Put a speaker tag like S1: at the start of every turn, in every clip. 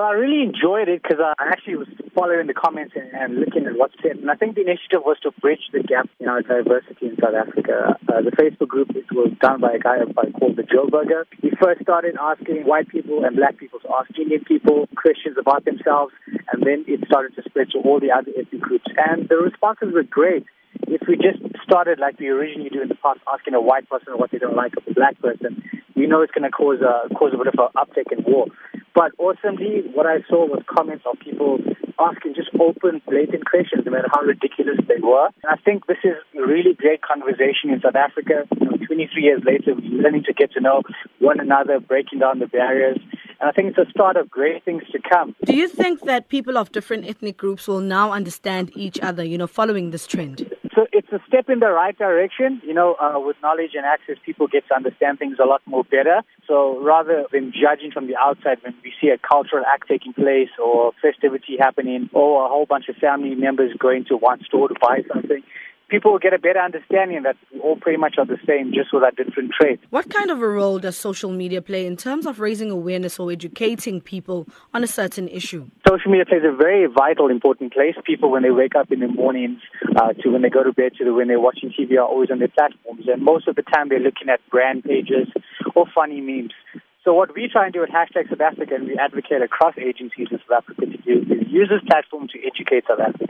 S1: Well, I really enjoyed it because I actually was following the comments and, and, looking at what's said. And I think the initiative was to bridge the gap in our diversity in South Africa. Uh, the Facebook group was done by a guy called the Joe Burger. He first started asking white people and black people to ask Indian people questions about themselves, and then it started to spread to all the other ethnic groups. And the responses were great if we just started like we originally do in the past, asking a white person what they don't like of a black person, we know it's going to cause a cause a bit of an uptick in war. But awesomely, what I saw was comments of people asking just open, blatant questions, no matter how ridiculous they were. And I think this is really great conversation in South Africa. You know, 23 years later, we're learning to get to know one another, breaking down the barriers. And I think it's a start of great things to come.
S2: Do you think that people of different ethnic groups will now understand each other, you know, following this trend?
S1: It's a step in the right direction. You know, uh, with knowledge and access, people get to understand things a lot more better. So rather than judging from the outside when we see a cultural act taking place or festivity happening or a whole bunch of family members going to one store to buy something, people will get a better understanding that we all pretty much are the same, just with our different traits.
S2: What kind of a role does social media play in terms of raising awareness or educating people on a certain issue?
S1: Social media plays a very vital, important place. People, when they wake up in the mornings uh, to when they go to bed to the, when they're watching TV, are always on their platforms, and most of the time they're looking at brand pages or funny memes. So what we try and do at Hashtag South Africa, and we advocate across agencies in South Africa to do, is use this platform to educate South Africans teach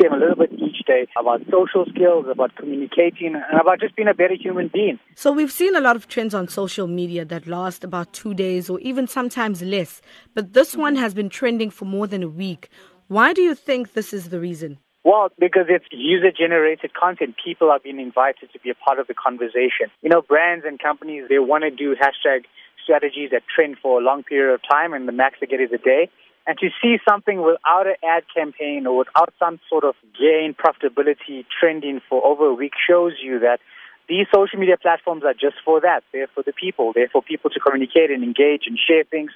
S1: them a little bit each day about social skills, about communicating, and about just being a better human being.
S2: So we've seen a lot of trends on social media that last about two days or even sometimes less. But this one has been trending for more than a week. Why do you think this is the reason?
S1: Well, because it's user generated content. People are being invited to be a part of the conversation. You know, brands and companies, they want to do hashtag strategies that trend for a long period of time, and the max they get is a day. And to see something without an ad campaign or without some sort of gain profitability trending for over a week shows you that these social media platforms are just for that. They're for the people. They're for people to communicate and engage and share things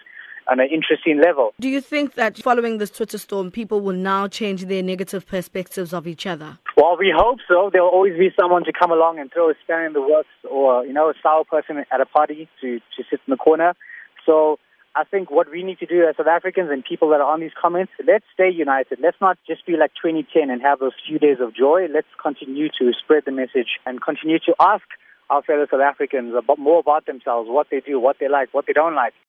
S1: on an interesting level.
S2: Do you think that following this Twitter storm, people will now change their negative perspectives of each other?
S1: Well, we hope so. There will always be someone to come along and throw a spanner in the works or, you know, a sour person at a party to, to sit in the corner. So I think what we need to do as South Africans and people that are on these comments, let's stay united. Let's not just be like 2010 and have those few days of joy. Let's continue to spread the message and continue to ask our fellow South Africans about more about themselves, what they do, what they like, what they don't like.